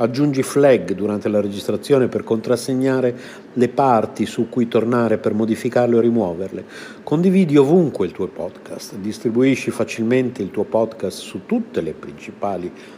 Aggiungi flag durante la registrazione per contrassegnare le parti su cui tornare per modificarle o rimuoverle. Condividi ovunque il tuo podcast, distribuisci facilmente il tuo podcast su tutte le principali piattaforme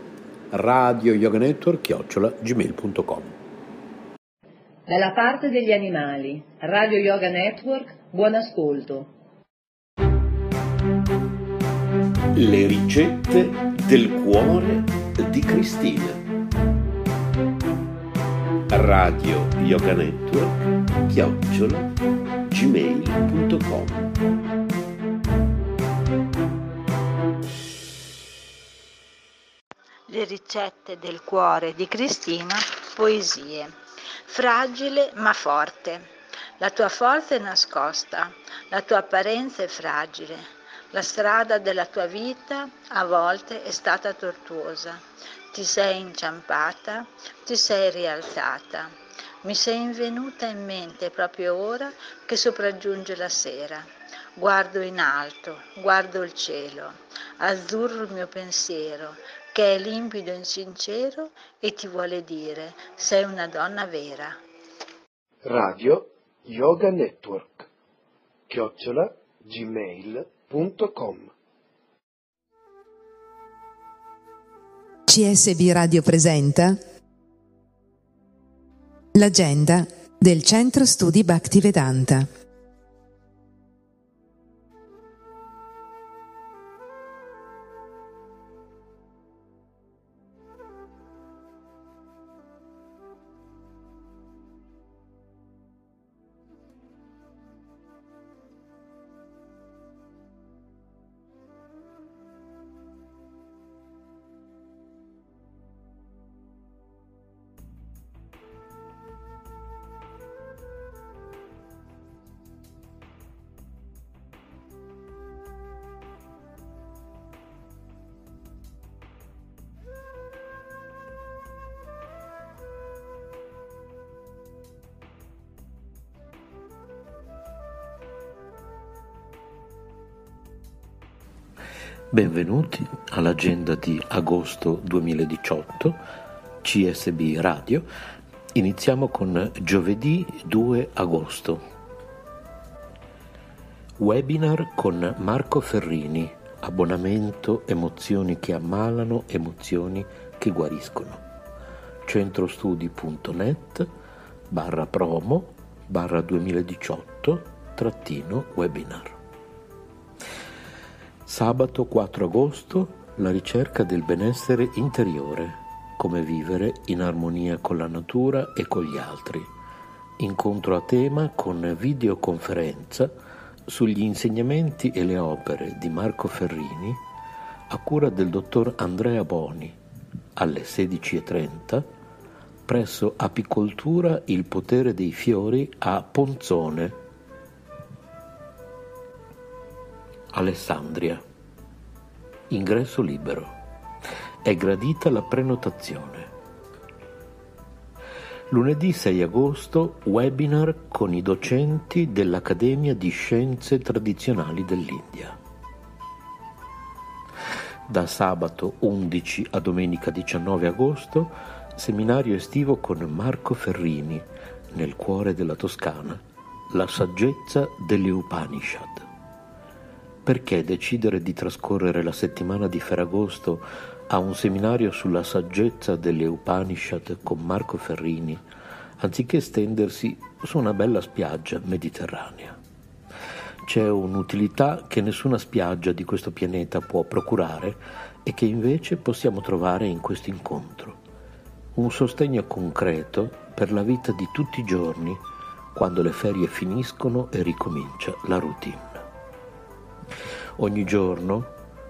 radio yoga network chiocciola gmail.com Dalla parte degli animali, Radio Yoga Network, buon ascolto. Le ricette del cuore di Cristina. Radio Yoga Network chiocciola gmail.com Le ricette del cuore di Cristina, poesie. Fragile ma forte. La tua forza è nascosta, la tua apparenza è fragile. La strada della tua vita a volte è stata tortuosa. Ti sei inciampata, ti sei rialzata. Mi sei venuta in mente proprio ora che sopraggiunge la sera. Guardo in alto, guardo il cielo, azzurro il mio pensiero, che è limpido e sincero e ti vuole dire sei una donna vera. Radio Yoga Network chiocciola gmail.com CSB Radio presenta L'agenda del Centro Studi Bhaktivedanta. Benvenuti all'agenda di agosto 2018 CSB Radio. Iniziamo con giovedì 2 agosto. Webinar con Marco Ferrini. Abbonamento Emozioni che ammalano, emozioni che guariscono. centrostudi.net barra promo barra 2018 trattino webinar. Sabato 4 agosto la ricerca del benessere interiore, come vivere in armonia con la natura e con gli altri. Incontro a tema con videoconferenza sugli insegnamenti e le opere di Marco Ferrini a cura del dottor Andrea Boni alle 16.30 presso Apicoltura Il potere dei fiori a Ponzone Alessandria. Ingresso libero. È gradita la prenotazione. Lunedì 6 agosto webinar con i docenti dell'Accademia di Scienze Tradizionali dell'India. Da sabato 11 a domenica 19 agosto seminario estivo con Marco Ferrini nel cuore della Toscana, la saggezza delle Upanishad. Perché decidere di trascorrere la settimana di Ferragosto a un seminario sulla saggezza delle Upanishad con Marco Ferrini, anziché stendersi su una bella spiaggia mediterranea? C'è un'utilità che nessuna spiaggia di questo pianeta può procurare e che invece possiamo trovare in questo incontro. Un sostegno concreto per la vita di tutti i giorni, quando le ferie finiscono e ricomincia la routine. Ogni giorno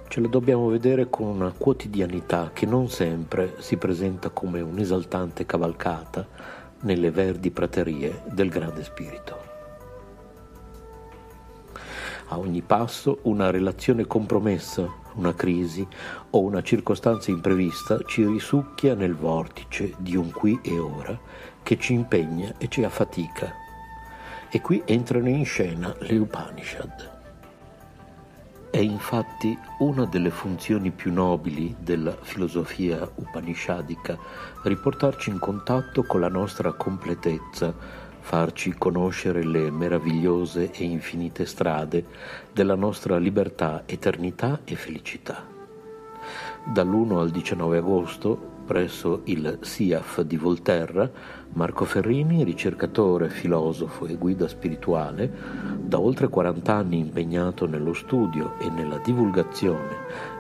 ce la dobbiamo vedere con una quotidianità che non sempre si presenta come un'esaltante cavalcata nelle verdi praterie del grande spirito. A ogni passo una relazione compromessa, una crisi o una circostanza imprevista ci risucchia nel vortice di un qui e ora che ci impegna e ci affatica. E qui entrano in scena le Upanishad. È infatti una delle funzioni più nobili della filosofia upanishadica riportarci in contatto con la nostra completezza, farci conoscere le meravigliose e infinite strade della nostra libertà, eternità e felicità. Dall'1 al 19 agosto presso il SIAF di Volterra, Marco Ferrini, ricercatore, filosofo e guida spirituale, da oltre 40 anni impegnato nello studio e nella divulgazione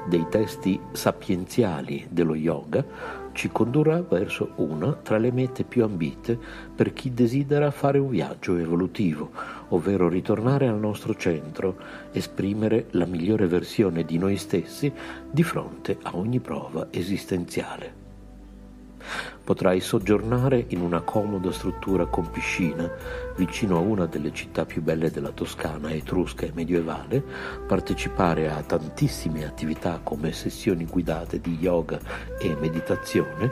dei testi sapienziali dello yoga, ci condurrà verso una tra le mete più ambite per chi desidera fare un viaggio evolutivo, ovvero ritornare al nostro centro, esprimere la migliore versione di noi stessi di fronte a ogni prova esistenziale. Potrai soggiornare in una comoda struttura con piscina vicino a una delle città più belle della Toscana, etrusca e medievale, partecipare a tantissime attività come sessioni guidate di yoga e meditazione,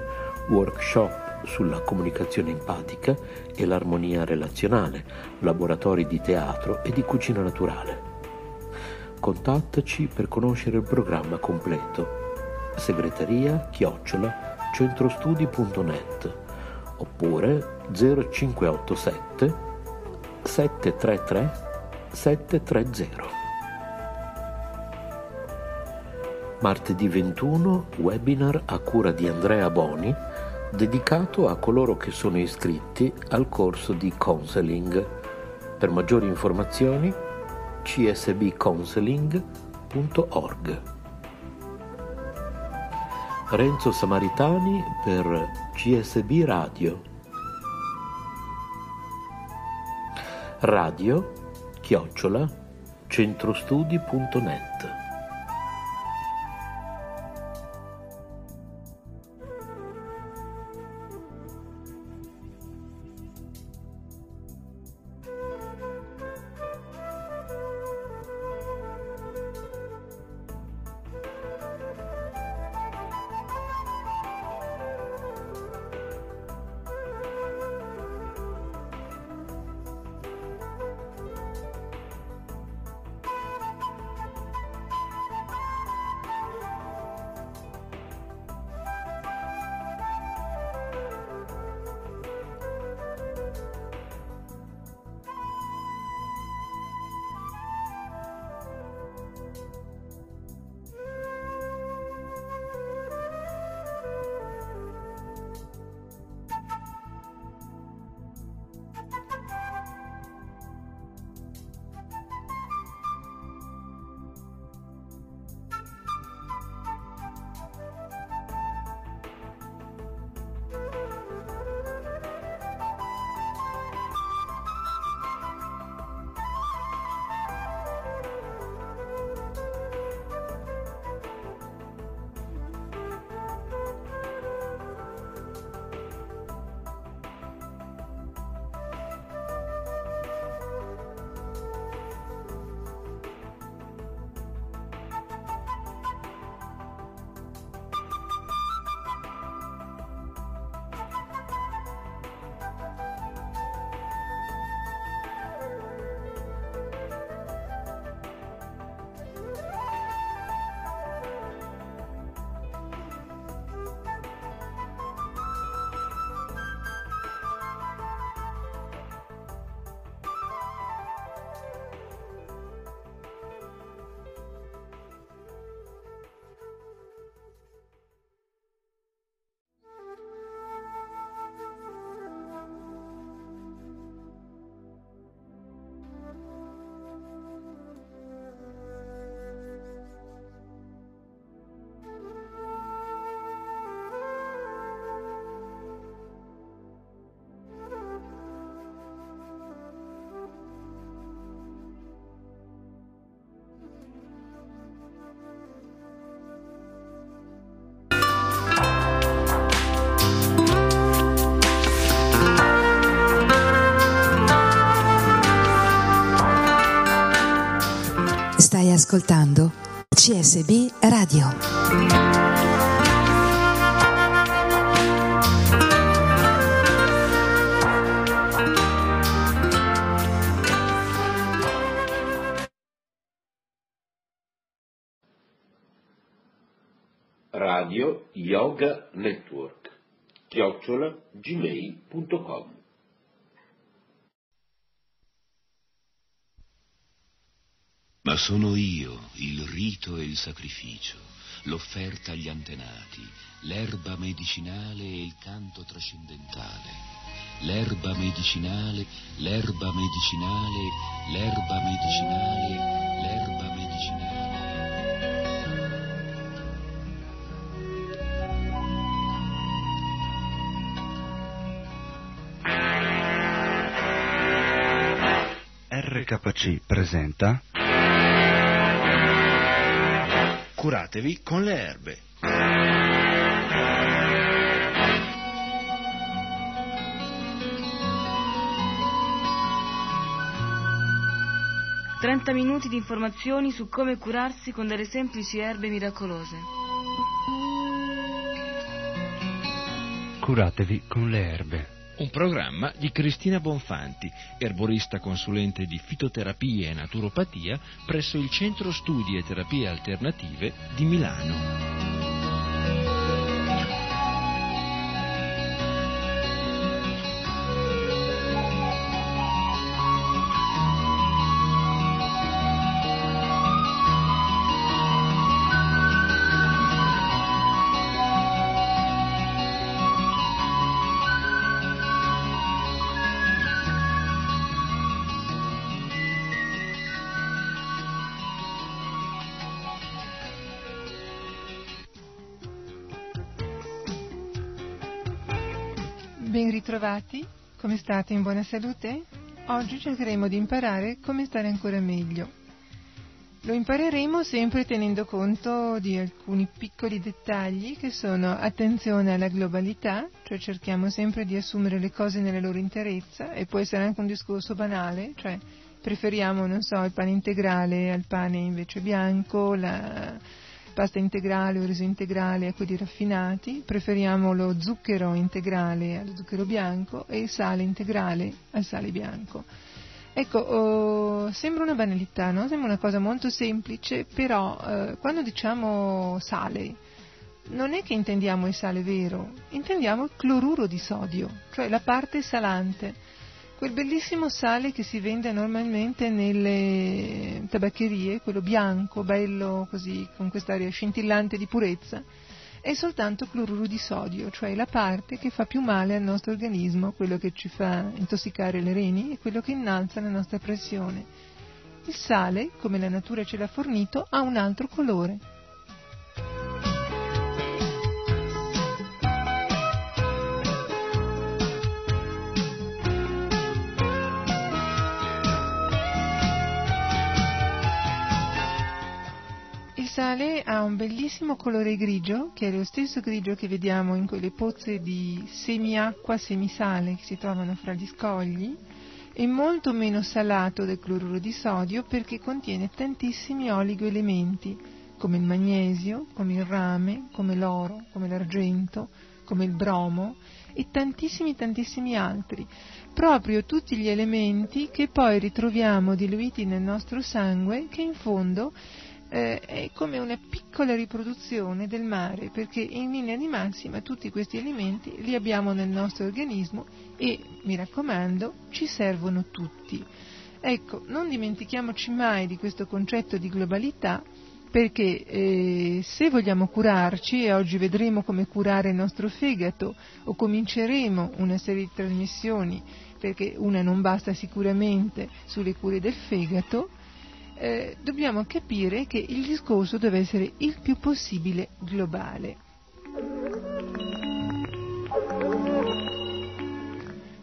workshop sulla comunicazione empatica e l'armonia relazionale, laboratori di teatro e di cucina naturale. Contattaci per conoscere il programma completo. Segreteria chiocciola centrostudi.net oppure 0587 733 730. Martedì 21 webinar a cura di Andrea Boni dedicato a coloro che sono iscritti al corso di counseling. Per maggiori informazioni csbcounseling.org. Renzo Samaritani per CSB Radio. Radio chiocciola centrostudi.net ascoltando CSB Radio. Radio Yoga Network chiocciola gmail.com Ma sono io il rito e il sacrificio, l'offerta agli antenati, l'erba medicinale e il canto trascendentale. L'erba medicinale, l'erba medicinale, l'erba medicinale, l'erba medicinale. RKC presenta Curatevi con le erbe. Trenta minuti di informazioni su come curarsi con delle semplici erbe miracolose. Curatevi con le erbe. Un programma di Cristina Bonfanti, erborista consulente di fitoterapia e naturopatia presso il Centro Studi e Terapie Alternative di Milano. State? In buona salute? Oggi cercheremo di imparare come stare ancora meglio. Lo impareremo sempre tenendo conto di alcuni piccoli dettagli che sono attenzione alla globalità, cioè cerchiamo sempre di assumere le cose nella loro interezza e può essere anche un discorso banale, cioè preferiamo, non so, il pane integrale al pane invece bianco, la pasta integrale o riso integrale a quelli raffinati, preferiamo lo zucchero integrale allo zucchero bianco e il sale integrale al sale bianco. Ecco, oh, sembra una banalità, no? Sembra una cosa molto semplice, però eh, quando diciamo sale, non è che intendiamo il sale vero, intendiamo il cloruro di sodio, cioè la parte salante quel bellissimo sale che si vende normalmente nelle tabaccherie, quello bianco, bello così, con quest'aria scintillante di purezza, è soltanto cloruro di sodio, cioè la parte che fa più male al nostro organismo, quello che ci fa intossicare le reni e quello che innalza la nostra pressione. Il sale, come la natura ce l'ha fornito, ha un altro colore, sale ha un bellissimo colore grigio, che è lo stesso grigio che vediamo in quelle pozze di semiacqua, semisale che si trovano fra gli scogli, è molto meno salato del cloruro di sodio perché contiene tantissimi oligoelementi, come il magnesio, come il rame, come l'oro, come l'argento, come il bromo e tantissimi tantissimi altri, proprio tutti gli elementi che poi ritroviamo diluiti nel nostro sangue che in fondo eh, è come una piccola riproduzione del mare, perché in linea di massima tutti questi elementi li abbiamo nel nostro organismo e, mi raccomando, ci servono tutti. Ecco, non dimentichiamoci mai di questo concetto di globalità, perché eh, se vogliamo curarci, e oggi vedremo come curare il nostro fegato, o cominceremo una serie di trasmissioni, perché una non basta sicuramente sulle cure del fegato, eh, dobbiamo capire che il discorso deve essere il più possibile globale.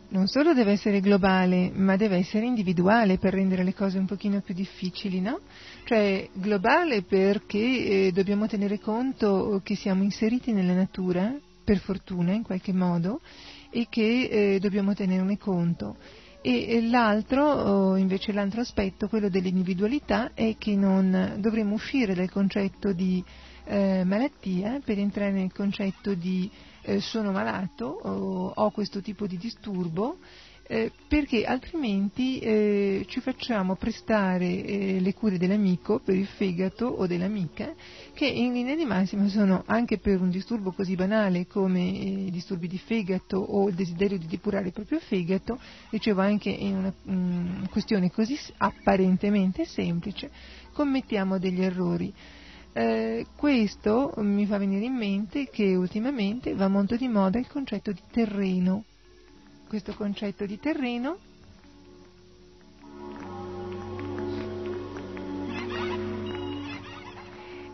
Non solo deve essere globale, ma deve essere individuale per rendere le cose un pochino più difficili, no? Cioè globale perché eh, dobbiamo tenere conto che siamo inseriti nella natura, per fortuna in qualche modo, e che eh, dobbiamo tenerne conto e l'altro, invece l'altro aspetto, quello dell'individualità, è che non dovremmo uscire dal concetto di eh, malattia per entrare nel concetto di eh, sono malato ho questo tipo di disturbo eh, perché altrimenti eh, ci facciamo prestare eh, le cure dell'amico per il fegato o dell'amica, che in linea di massima sono anche per un disturbo così banale come i disturbi di fegato o il desiderio di depurare il proprio fegato, dicevo anche in una um, questione così apparentemente semplice, commettiamo degli errori. Eh, questo mi fa venire in mente che ultimamente va molto di moda il concetto di terreno questo concetto di terreno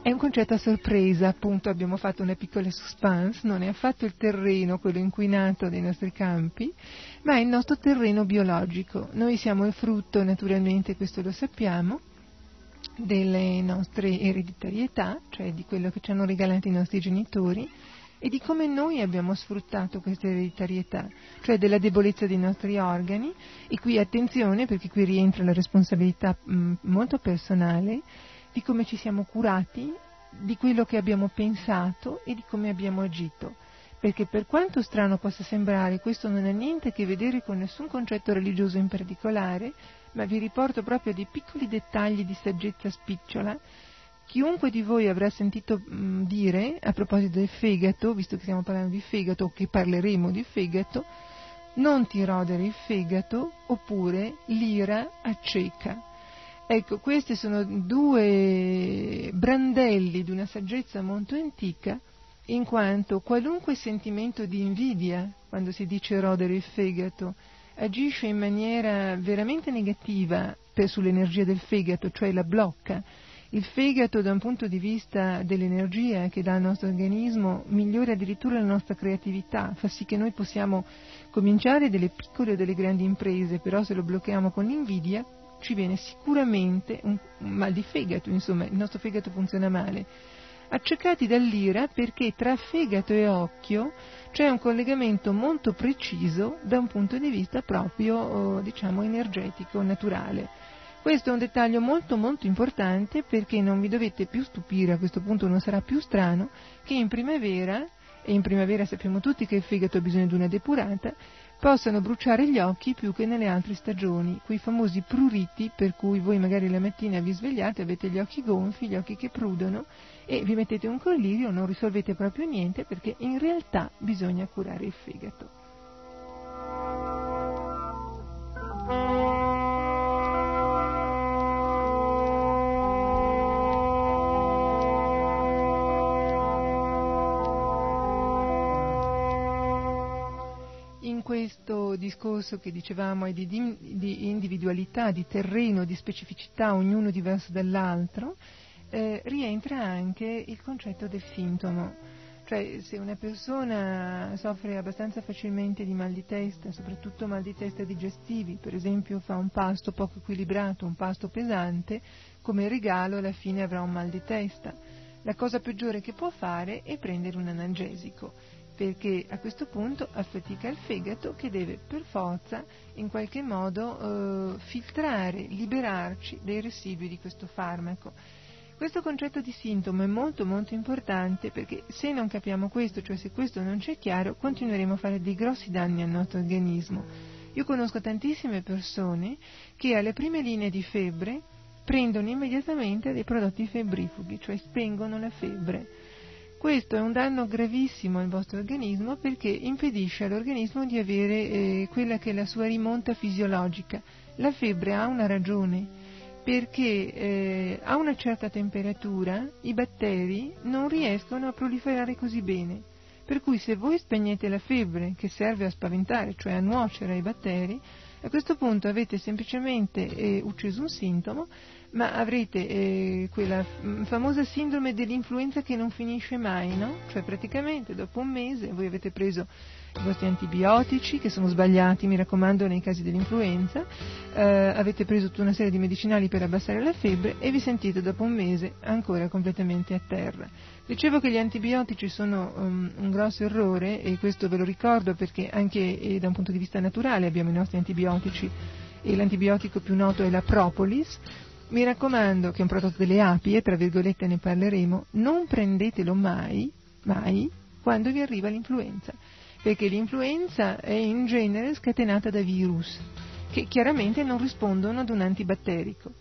È un concetto a sorpresa, appunto abbiamo fatto una piccola suspense, non è affatto il terreno, quello inquinato dei nostri campi, ma è il nostro terreno biologico. Noi siamo il frutto, naturalmente, questo lo sappiamo, delle nostre ereditarietà, cioè di quello che ci hanno regalato i nostri genitori, e di come noi abbiamo sfruttato questa ereditarietà, cioè della debolezza dei nostri organi, e qui attenzione perché qui rientra la responsabilità mh, molto personale di come ci siamo curati, di quello che abbiamo pensato e di come abbiamo agito. Perché per quanto strano possa sembrare, questo non ha niente a che vedere con nessun concetto religioso in particolare, ma vi riporto proprio dei piccoli dettagli di saggezza spicciola Chiunque di voi avrà sentito mm, dire, a proposito del fegato, visto che stiamo parlando di fegato o che parleremo di fegato, non ti rodere il fegato oppure l'ira acceca. Ecco, questi sono due brandelli di una saggezza molto antica, in quanto qualunque sentimento di invidia, quando si dice rodere il fegato, agisce in maniera veramente negativa per, sull'energia del fegato, cioè la blocca, Il fegato da un punto di vista dell'energia che dà al nostro organismo migliora addirittura la nostra creatività, fa sì che noi possiamo cominciare delle piccole o delle grandi imprese, però se lo blocchiamo con l'invidia ci viene sicuramente un, mal di fegato, insomma il nostro fegato funziona male. Accecati dall'ira perché tra fegato e occhio c'è un collegamento molto preciso da un punto di vista proprio, oh, diciamo, energetico, naturale. Questo è un dettaglio molto molto importante perché non vi dovete più stupire, a questo punto non sarà più strano, che in primavera, e in primavera sappiamo tutti che il fegato ha bisogno di una depurata, possano bruciare gli occhi più che nelle altre stagioni, quei famosi pruriti per cui voi magari la mattina vi svegliate, avete gli occhi gonfi, gli occhi che prudono e vi mettete un collirio, non risolvete proprio niente perché in realtà bisogna curare il fegato. Discorso che dicevamo è di, di, individualità, di terreno, di specificità, ognuno diverso dall'altro, eh, rientra anche il concetto del sintomo. Cioè se una persona soffre abbastanza facilmente di mal di testa, soprattutto mal di testa digestivi, per esempio fa un pasto poco equilibrato, un pasto pesante, come regalo alla fine avrà un mal di testa. La cosa peggiore che può fare è prendere un analgesico perché a questo punto affatica il fegato che deve per forza in qualche modo eh, filtrare, liberarci dei residui di questo farmaco. Questo concetto di sintomo è molto molto importante perché se non capiamo questo, cioè se questo non ci è chiaro, continueremo a fare dei grossi danni al nostro organismo. Io conosco tantissime persone che alle prime linee di febbre prendono immediatamente dei prodotti febbrifughi, cioè spengono la febbre questo è un danno gravissimo al vostro organismo perché impedisce all'organismo di avere eh, quella che è la sua rimonta fisiologica. La febbre ha una ragione, perché eh, a una certa temperatura i batteri non riescono a proliferare così bene. Per cui se voi spegnete la febbre, che serve a spaventare, cioè a nuocere ai batteri, a questo punto avete semplicemente eh, ucciso un sintomo ma avrete eh, quella famosa sindrome dell'influenza che non finisce mai, no? Cioè praticamente dopo un mese voi avete preso i vostri antibiotici che sono sbagliati, mi raccomando, nei casi dell'influenza, eh, avete preso tutta una serie di medicinali per abbassare la febbre e vi sentite dopo un mese ancora completamente a terra. Dicevo che gli antibiotici sono um, un grosso errore e questo ve lo ricordo perché anche eh, da un punto di vista naturale abbiamo i nostri antibiotici e l'antibiotico più noto è la propolis, mi raccomando, che è un prodotto delle api, e tra virgolette ne parleremo, non prendetelo mai, mai, quando vi arriva l'influenza, perché l'influenza è in genere scatenata da virus, che chiaramente non rispondono ad un antibatterico.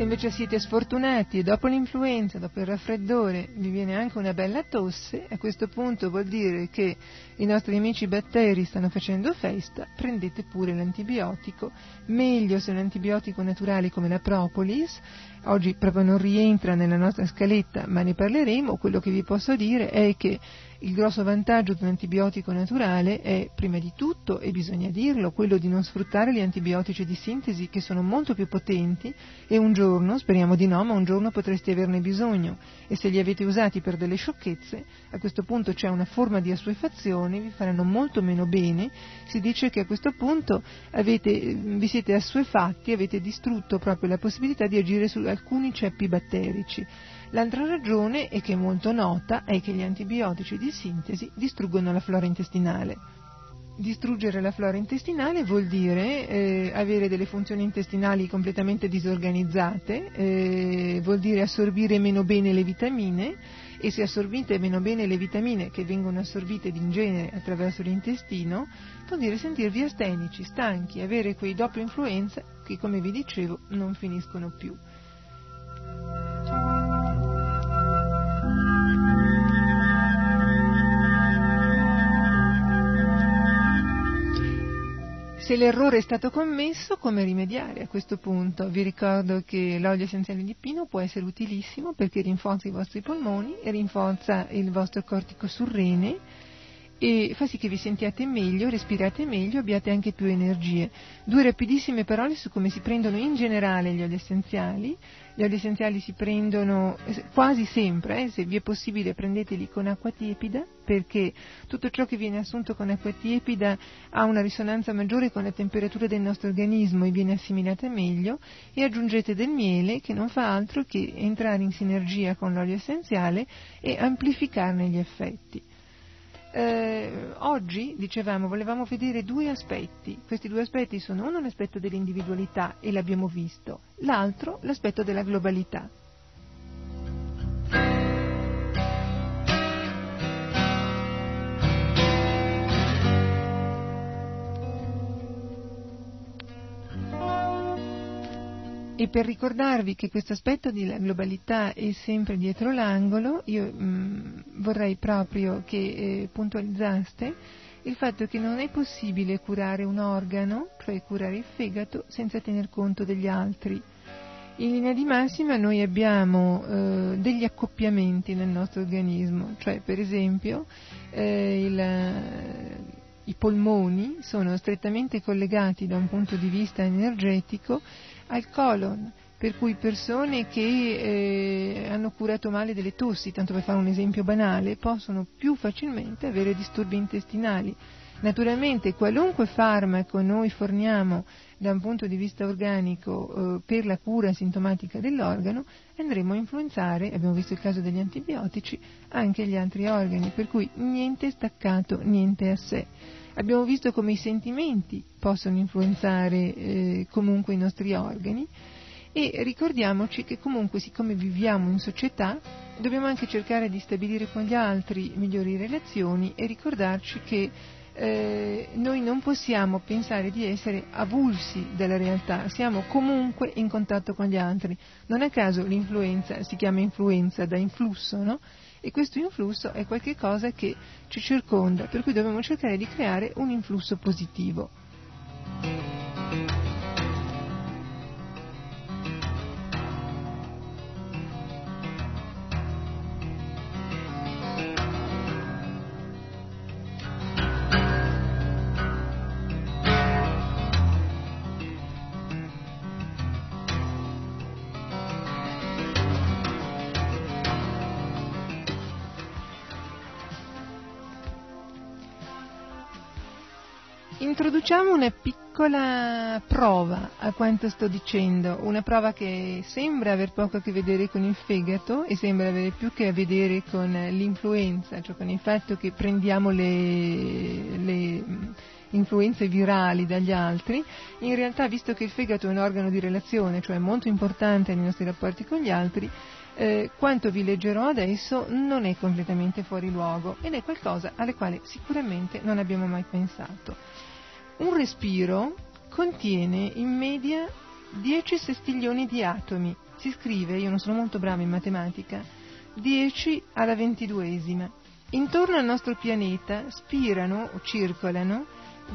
Se invece siete sfortunati e dopo l'influenza, dopo il raffreddore, vi viene anche una bella tosse, a questo punto vuol dire che i nostri amici batteri stanno facendo festa, prendete pure l'antibiotico, meglio se un antibiotico naturale come la propolis, oggi proprio non rientra nella nostra scaletta, ma ne parleremo, quello che vi posso dire è che il grosso vantaggio di un antibiotico naturale è, prima di tutto, e bisogna dirlo, quello di non sfruttare gli antibiotici di sintesi che sono molto più potenti e un giorno, speriamo di no, ma un giorno potreste averne bisogno. E se li avete usati per delle sciocchezze, a questo punto c'è una forma di assuefazione, vi faranno molto meno bene, si dice che a questo punto avete, vi siete assuefatti, avete distrutto proprio la possibilità di agire su alcuni ceppi batterici. L'altra ragione, e che è molto nota, è che gli antibiotici di sintesi distruggono la flora intestinale. Distruggere la flora intestinale vuol dire eh, avere delle funzioni intestinali completamente disorganizzate, eh, vuol dire assorbire meno bene le vitamine e se assorbite meno bene le vitamine che vengono assorbite in genere attraverso l'intestino, vuol dire sentirvi astenici, stanchi, avere quei doppio influenza che come vi dicevo non finiscono più. Se l'errore è stato commesso, come rimediare a questo punto? Vi ricordo che l'olio essenziale di pino può essere utilissimo perché rinforza i vostri polmoni e rinforza il vostro cortico surrene e fa sì che vi sentiate meglio, respirate meglio, abbiate anche più energie. Due rapidissime parole su come si prendono in generale gli oli essenziali. Gli oli essenziali si prendono eh, quasi sempre, eh, se vi è possibile prendeteli con acqua tiepida, perché tutto ciò che viene assunto con acqua tiepida ha una risonanza maggiore con la temperatura del nostro organismo e viene assimilata meglio, e aggiungete del miele che non fa altro che entrare in sinergia con l'olio essenziale e amplificarne gli effetti. Eh, oggi, dicevamo, volevamo vedere due aspetti. Questi due aspetti sono uno l'aspetto dell'individualità e l'abbiamo visto, l'altro l'aspetto della globalità. E per ricordarvi che questo aspetto della globalità è sempre dietro l'angolo, io mh, mm, vorrei proprio che eh, puntualizzaste il fatto che non è possibile curare un organo, cioè curare il fegato, senza tener conto degli altri. In linea di massima noi abbiamo eh, degli accoppiamenti nel nostro organismo, cioè per esempio eh, il, i polmoni sono strettamente collegati da un punto di vista energetico al colon, per cui persone che eh, hanno curato male delle tossi, tanto per fare un esempio banale, possono più facilmente avere disturbi intestinali. Naturalmente qualunque farmaco noi forniamo da un punto di vista organico eh, per la cura sintomatica dell'organo andremo a influenzare, abbiamo visto il caso degli antibiotici, anche gli altri organi, per cui niente staccato, niente a sé. Abbiamo visto come i sentimenti possono influenzare eh, comunque i nostri organi e ricordiamoci che comunque siccome viviamo in società dobbiamo anche cercare di stabilire con gli altri migliori relazioni e ricordarci che eh, noi non possiamo pensare di essere avulsi dalla realtà, siamo comunque in contatto con gli altri. Non a caso l'influenza si chiama influenza da influsso, no? e questo influsso è qualcosa che ci circonda, per cui dobbiamo cercare di creare un influsso positivo. Introduciamo una piccola prova a quanto sto dicendo, una prova che sembra aver poco a che vedere con il fegato e sembra avere più che a vedere con l'influenza, cioè con il fatto che prendiamo le, le influenze virali dagli altri, in realtà visto che il fegato è un organo di relazione, cioè molto importante nei nostri rapporti con gli altri, eh, quanto vi leggerò adesso non è completamente fuori luogo ed è qualcosa alle quale sicuramente non abbiamo mai pensato. Un respiro contiene in media 10 sestiglioni di atomi. Si scrive, io non sono molto brava in matematica, 10 alla ventiduesima. Intorno al nostro pianeta spirano o circolano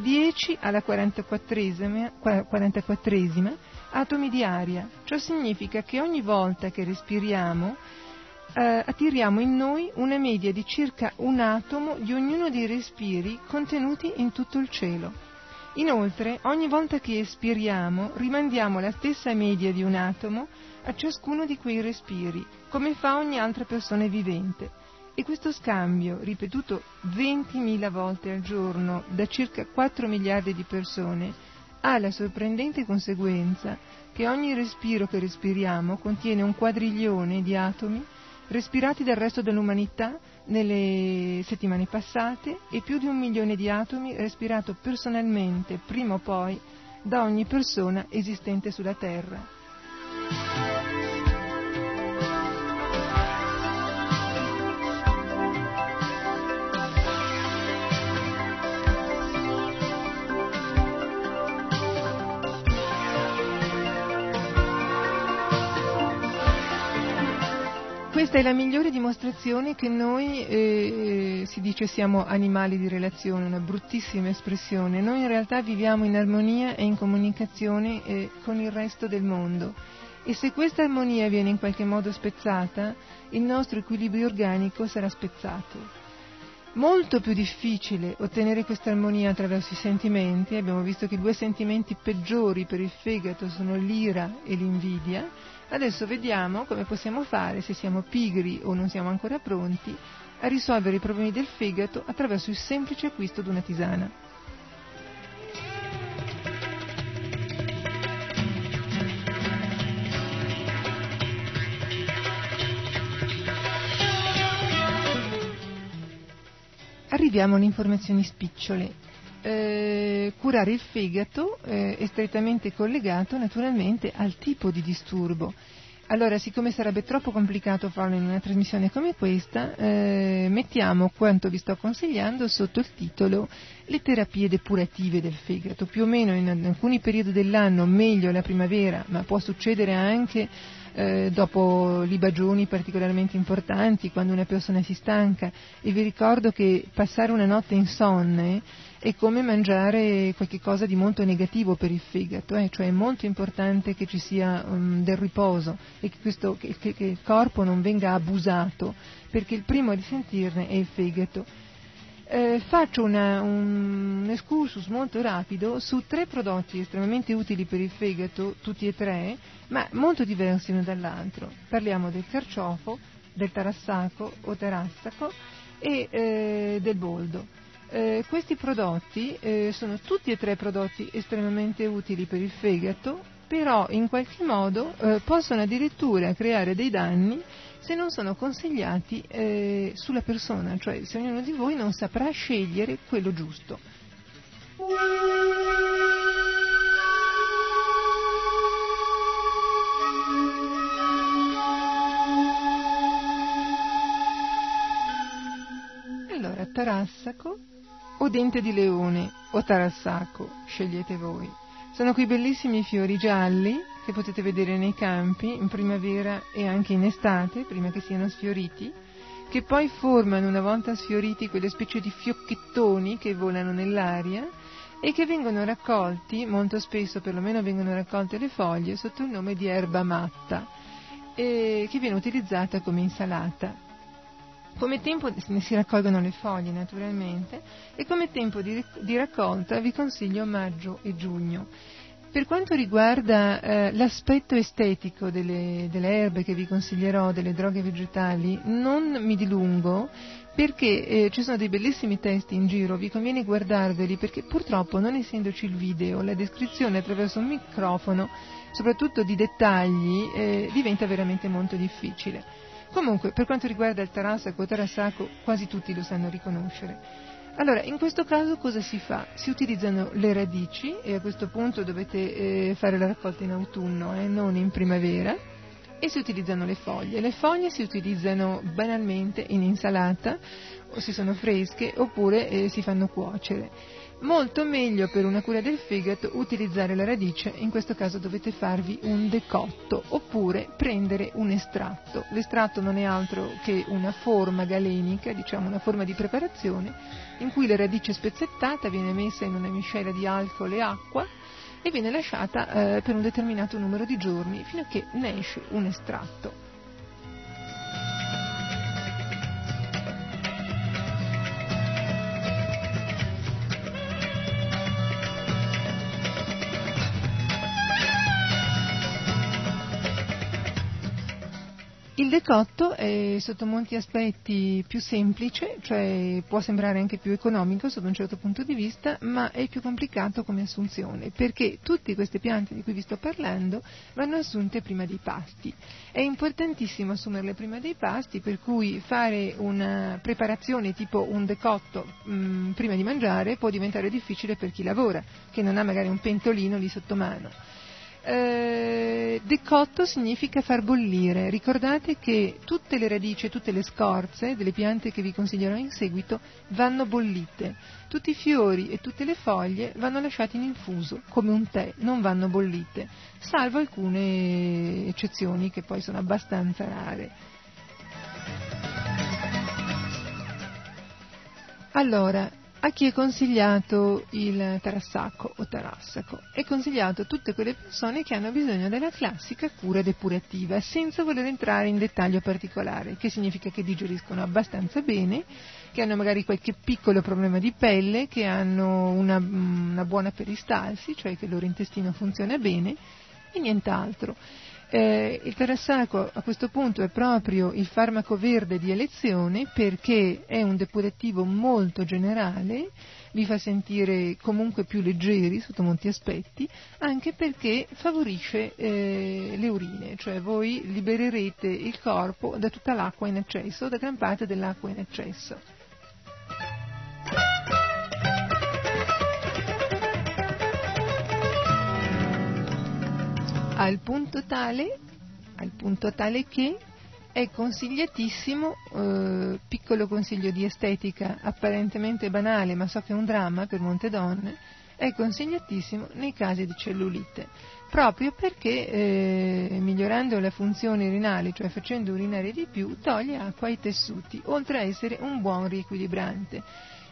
10 alla 44esima, 44esima atomi di aria. Ciò significa che ogni volta che respiriamo eh, attiriamo in noi una media di circa un atomo di ognuno dei respiri contenuti in tutto il cielo. Inoltre, ogni volta che espiriamo, rimandiamo la stessa media di un atomo a ciascuno di quei respiri, come fa ogni altra persona vivente. E questo scambio, ripetuto 20.000 volte al giorno da circa 4 miliardi di persone, ha la sorprendente conseguenza che ogni respiro che respiriamo contiene un quadriglione di atomi respirati dal resto dell'umanità nelle settimane passate e più di un milione di atomi respirato personalmente prima o poi da ogni persona esistente sulla Terra. Questa è la migliore dimostrazione che noi, eh, si dice, siamo animali di relazione, una bruttissima espressione. Noi in realtà viviamo in armonia e in comunicazione eh, con il resto del mondo. E se questa armonia viene in qualche modo spezzata, il nostro equilibrio organico sarà spezzato. Molto più difficile ottenere questa armonia attraverso i sentimenti, abbiamo visto che i due sentimenti peggiori per il fegato sono l'ira e l'invidia. Adesso vediamo come possiamo fare, se siamo pigri o non siamo ancora pronti, a risolvere i problemi del fegato attraverso il semplice acquisto di una tisana. Arriviamo alle informazioni spicciole. Eh, curare il fegato eh, è strettamente collegato naturalmente al tipo di disturbo. Allora, siccome sarebbe troppo complicato farlo in una trasmissione come questa, eh, mettiamo quanto vi sto consigliando sotto il titolo Le terapie depurative del fegato. Più o meno in, alcuni periodi dell'anno, meglio la primavera, ma può succedere anche eh, dopo libagioni particolarmente importanti, quando una persona si stanca. E vi ricordo che passare una notte insonne è come mangiare qualcosa di molto negativo per il fegato, eh? cioè è molto importante che ci sia um, del riposo e che, questo, che, che, il corpo non venga abusato, perché il primo a risentirne è il fegato. Eh, faccio una, un, un excursus molto rapido su tre prodotti estremamente utili per il fegato, tutti e tre, ma molto diversi l'uno dall'altro. Parliamo del carciofo, del tarassaco o tarassaco e eh, del boldo. Eh, questi prodotti eh, sono tutti e tre prodotti estremamente utili per il fegato, però in qualche modo eh, possono addirittura creare dei danni se non sono consigliati eh, sulla persona, cioè se ognuno di voi non saprà scegliere quello giusto. Allora, tarassaco o dente di leone o tarassaco, scegliete voi. Sono quei bellissimi fiori gialli che potete vedere nei campi in primavera e anche in estate, prima che siano sfioriti, che poi formano una volta sfioriti quelle specie di fiocchettoni che volano nell'aria e che vengono raccolti, molto spesso perlomeno vengono raccolte le foglie, sotto il nome di erba matta, che viene utilizzata come insalata. Come tempo si raccolgono le foglie naturalmente e come tempo di, di raccolta vi consiglio maggio e giugno. Per quanto riguarda eh, l'aspetto estetico delle, delle, erbe che vi consiglierò, delle droghe vegetali, non mi dilungo perché eh, ci sono dei bellissimi testi in giro, vi conviene guardarveli perché purtroppo non essendoci il video, la descrizione attraverso un microfono, soprattutto di dettagli, eh, diventa veramente molto difficile. Comunque, per quanto riguarda il tarassaco o tarassaco, quasi tutti lo sanno riconoscere. Allora, in questo caso cosa si fa? Si utilizzano le radici e a questo punto dovete eh, fare la raccolta in autunno e eh, non in primavera e si utilizzano le foglie. Le foglie si utilizzano banalmente in insalata o se sono fresche oppure eh, si fanno cuocere. Molto meglio per una cura del fegato utilizzare la radice, in questo caso dovete farvi un decotto oppure prendere un estratto. L'estratto non è altro che una forma galenica, diciamo una forma di preparazione, in cui la radice spezzettata viene messa in una miscela di alcol e acqua e viene lasciata eh, per un determinato numero di giorni fino a che ne esce un estratto. Il decotto è sotto molti aspetti più semplice, cioè può sembrare anche più economico sotto un certo punto di vista, ma è più complicato come assunzione, perché tutte queste piante di cui vi sto parlando vanno assunte prima dei pasti. È importantissimo assumerle prima dei pasti, per cui fare una preparazione tipo un decotto mh, mm, prima di mangiare può diventare difficile per chi lavora, che non ha magari un pentolino lì sotto mano. Eh, decotto significa far bollire. Ricordate che tutte le radici e tutte le scorze delle piante che vi consiglierò in seguito vanno bollite. Tutti i fiori e tutte le foglie vanno lasciati in infuso, come un tè, non vanno bollite, salvo alcune eccezioni che poi sono abbastanza rare. Allora, a chi è consigliato il tarassaco o tarassaco? È consigliato a tutte quelle persone che hanno bisogno della classica cura depurativa, senza voler entrare in dettaglio particolare, che significa che digeriscono abbastanza bene, che hanno magari qualche piccolo problema di pelle, che hanno una, una buona peristalsi, cioè che il loro intestino funziona bene e nient'altro. Eh, il Tarassaco a questo punto è proprio il farmaco verde di elezione perché è un depurativo molto generale, vi fa sentire comunque più leggeri sotto molti aspetti, anche perché favorisce eh, le urine, cioè voi libererete il corpo da tutta l'acqua in eccesso, da gran parte dell'acqua in eccesso. Al punto tale, al punto tale che è consigliatissimo, eh, piccolo consiglio di estetica apparentemente banale, ma so che è un dramma per molte donne, è consigliatissimo nei casi di cellulite, proprio perché eh, migliorando la funzione urinale, cioè facendo urinare di più, toglie acqua ai tessuti, oltre a essere un buon riequilibrante.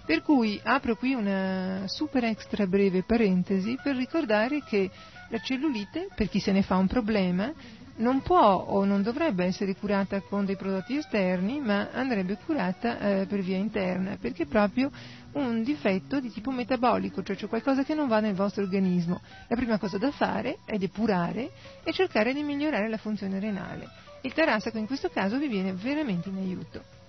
Per cui apro qui una super extra breve parentesi per ricordare che la cellulite, per chi se ne fa un problema, non può o non dovrebbe essere curata con dei prodotti esterni, ma andrebbe curata eh, per via interna, perché è proprio un difetto di tipo metabolico, cioè c'è qualcosa che non va nel vostro organismo. La prima cosa da fare è depurare e cercare di migliorare la funzione renale. Il tarassaco in questo caso vi viene veramente in aiuto.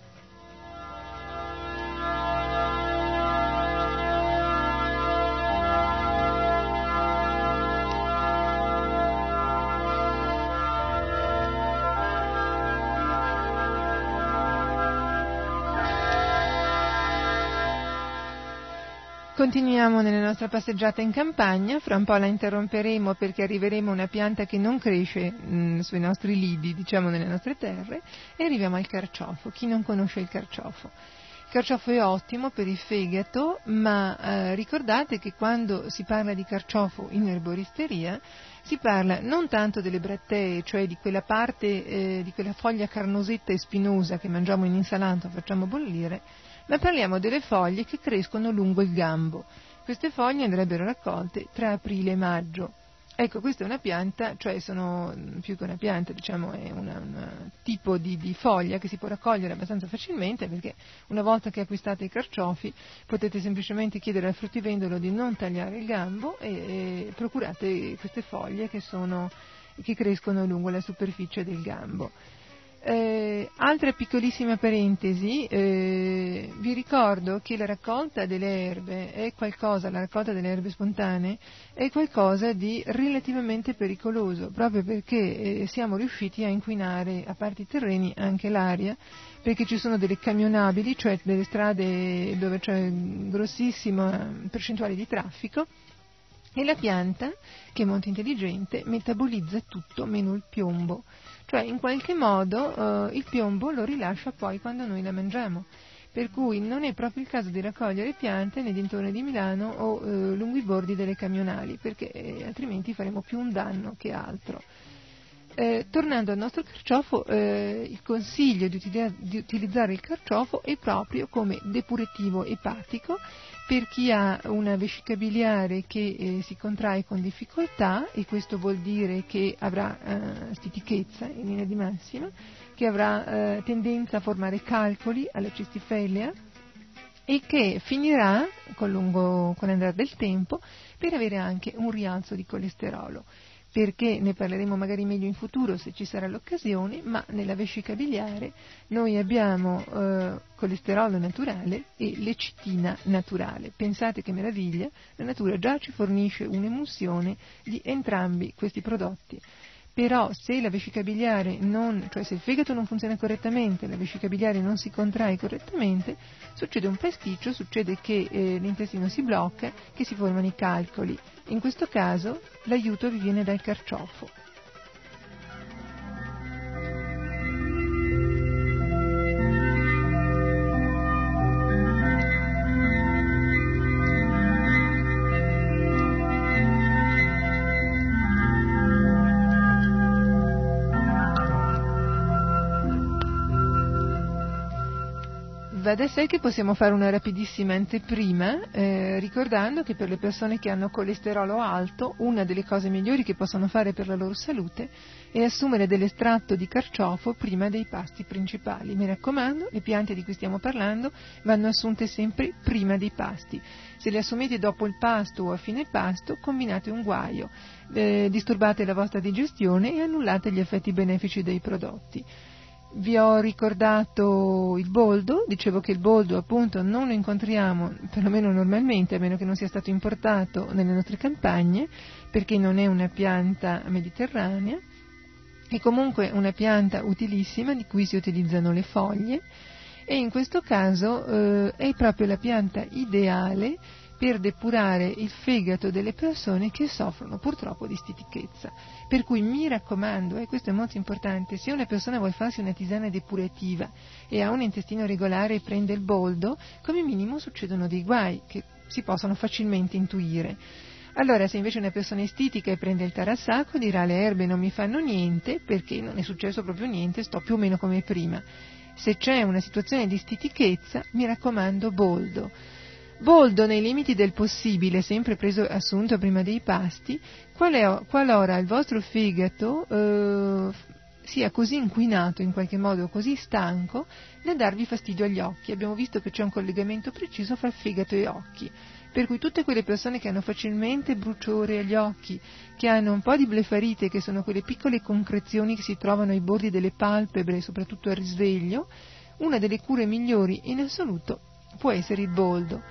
Continuiamo nella nostra passeggiata in campagna, fra un po' la interromperemo perché arriveremo a una pianta che non cresce mh, mm, sui nostri lidi, diciamo nelle nostre terre, e arriviamo al carciofo. Chi non conosce il carciofo? Il carciofo è ottimo per il fegato, ma eh, ricordate che quando si parla di carciofo in erboristeria si parla non tanto delle brattee, cioè di quella parte, eh, di quella foglia carnosetta e spinosa che mangiamo in insalata o facciamo bollire, ma parliamo delle foglie che crescono lungo il gambo. Queste foglie andrebbero raccolte tra aprile e maggio. Ecco, questa è una pianta, cioè sono più che una pianta, diciamo è un tipo di, di, foglia che si può raccogliere abbastanza facilmente perché una volta che acquistate i carciofi potete semplicemente chiedere al fruttivendolo di non tagliare il gambo e, e procurate queste foglie che, sono, che crescono lungo la superficie del gambo. Eh, altra piccolissima parentesi, eh, vi ricordo che la raccolta delle erbe è qualcosa, la raccolta delle erbe spontanee è qualcosa di relativamente pericoloso, proprio perché eh, siamo riusciti a inquinare a parte i terreni anche l'aria, perché ci sono delle camionabili, cioè delle strade dove c'è grossissima percentuale di traffico, e la pianta, che è molto intelligente, metabolizza tutto meno il piombo cioè in qualche modo eh, il piombo lo rilascia poi quando noi la mangiamo. Per cui non è proprio il caso di raccogliere piante nei dintorni di Milano o eh, lungo i bordi delle camionali, perché eh, altrimenti faremo più un danno che altro. Eh, tornando al nostro carciofo, eh, il consiglio di, util- di, utilizzare il carciofo è proprio come depurativo epatico per chi ha una vescica biliare che eh, si contrae con difficoltà, e questo vuol dire che avrà eh, stitichezza in linea di massima, che avrà eh, tendenza a formare calcoli alla cistifellea e che finirà con, lungo, con l'andare del tempo per avere anche un rialzo di colesterolo perché ne parleremo magari meglio in futuro se ci sarà l'occasione, ma nella vescica biliare noi abbiamo eh, colesterolo naturale e lecitina naturale. Pensate che meraviglia, la natura già ci fornisce un'emulsione di entrambi questi prodotti però se la vescica biliare non, cioè se il fegato non funziona correttamente, la vescica biliare non si contrae correttamente, succede un pasticcio, succede che eh, l'intestino si blocca, che si formano i calcoli. In questo caso l'aiuto vi viene dal carciofo. Da sé che possiamo fare una rapidissima anteprima, eh, ricordando che per le persone che hanno colesterolo alto, una delle cose migliori che possono fare per la loro salute è assumere dell'estratto di carciofo prima dei pasti principali. Mi raccomando, le piante di cui stiamo parlando vanno assunte sempre prima dei pasti. Se le assumete dopo il pasto o a fine pasto, combinate un guaio, eh, disturbate la vostra digestione e annullate gli effetti benefici dei prodotti. Vi ho ricordato il boldo, dicevo che il boldo appunto non lo incontriamo, perlomeno normalmente, a meno che non sia stato importato nelle nostre campagne, perché non è una pianta mediterranea, è comunque una pianta utilissima di cui si utilizzano le foglie e in questo caso eh, è proprio la pianta ideale per depurare il fegato delle persone che soffrono purtroppo di stitichezza. Per cui mi raccomando, e questo è molto importante, se una persona vuole farsi una tisana depurativa e ha un intestino regolare e prende il boldo, come minimo succedono dei guai che si possono facilmente intuire. Allora, se invece una persona è estitica e prende il tarassaco, dirà le erbe non mi fanno niente perché non è successo proprio niente, sto più o meno come prima. Se c'è una situazione di stitichezza, mi raccomando, boldo. Boldo nei limiti del possibile, sempre preso assunto prima dei pasti, qualora il vostro fegato eh, sia così inquinato, in qualche modo così stanco, da darvi fastidio agli occhi. Abbiamo visto che c'è un collegamento preciso fra fegato e occhi. Per cui tutte quelle persone che hanno facilmente bruciore agli occhi, che hanno un po' di blefarite, che sono quelle piccole concrezioni che si trovano ai bordi delle palpebre, soprattutto al risveglio, una delle cure migliori in assoluto può essere il boldo.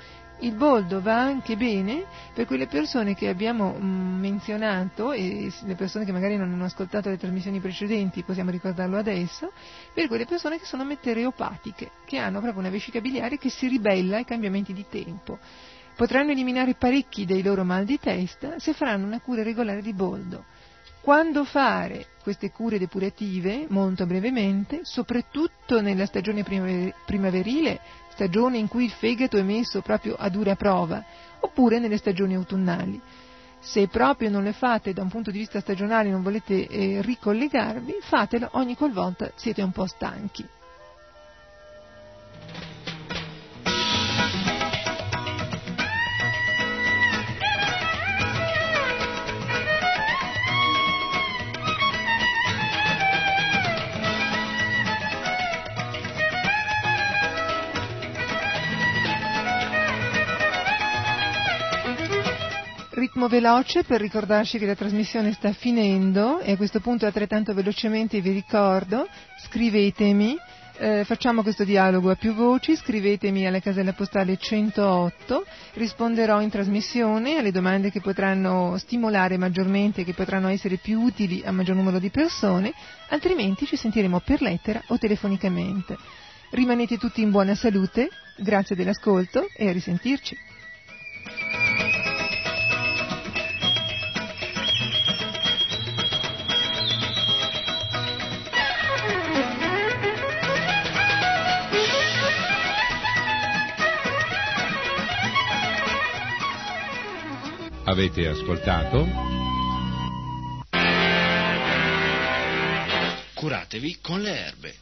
Il boldo va anche bene per quelle persone che abbiamo mm, menzionato e le persone che magari non hanno ascoltato le trasmissioni precedenti, possiamo ricordarlo adesso, per quelle persone che sono metereopatiche, che hanno proprio una vescica biliare che si ribella ai cambiamenti di tempo potranno eliminare parecchi dei loro mal di testa se faranno una cura regolare di boldo. Quando fare queste cure depurative, molto brevemente, soprattutto nella stagione primaverile, stagione in cui il fegato è messo proprio a dura prova, oppure nelle stagioni autunnali. Se proprio non le fate da un punto di vista stagionale, non volete eh, ricollegarvi, fatelo ogni qualvolta siete un po' stanchi. Ritmo veloce per ricordarci che la trasmissione sta finendo e a questo punto altrettanto velocemente vi ricordo, scrivetemi, eh, facciamo questo dialogo a più voci, scrivetemi alla casella postale 108, risponderò in trasmissione alle domande che potranno stimolare maggiormente, che potranno essere più utili a maggior numero di persone, altrimenti ci sentiremo per lettera o telefonicamente. Rimanete tutti in buona salute, grazie dell'ascolto e a risentirci. Avete ascoltato? Curatevi con le erbe.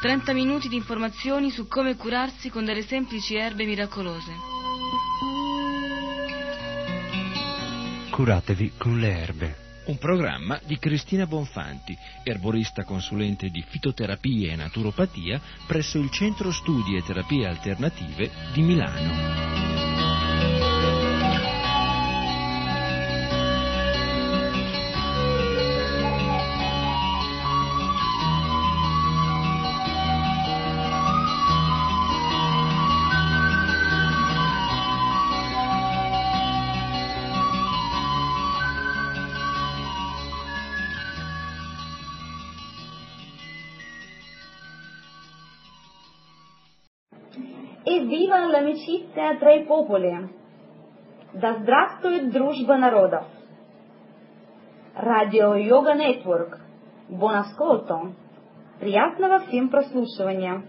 Trenta minuti di informazioni su come curarsi con delle semplici erbe miracolose. Curatevi con le erbe un programma di Cristina Bonfanti, erborista consulente di fitoterapia e naturopatia presso il Centro Studi e Terapie Alternative di Milano. Popoli. Да здравствует дружба народов. Радио Йога Нетворк. Ascolto. Приятного всем прослушивания.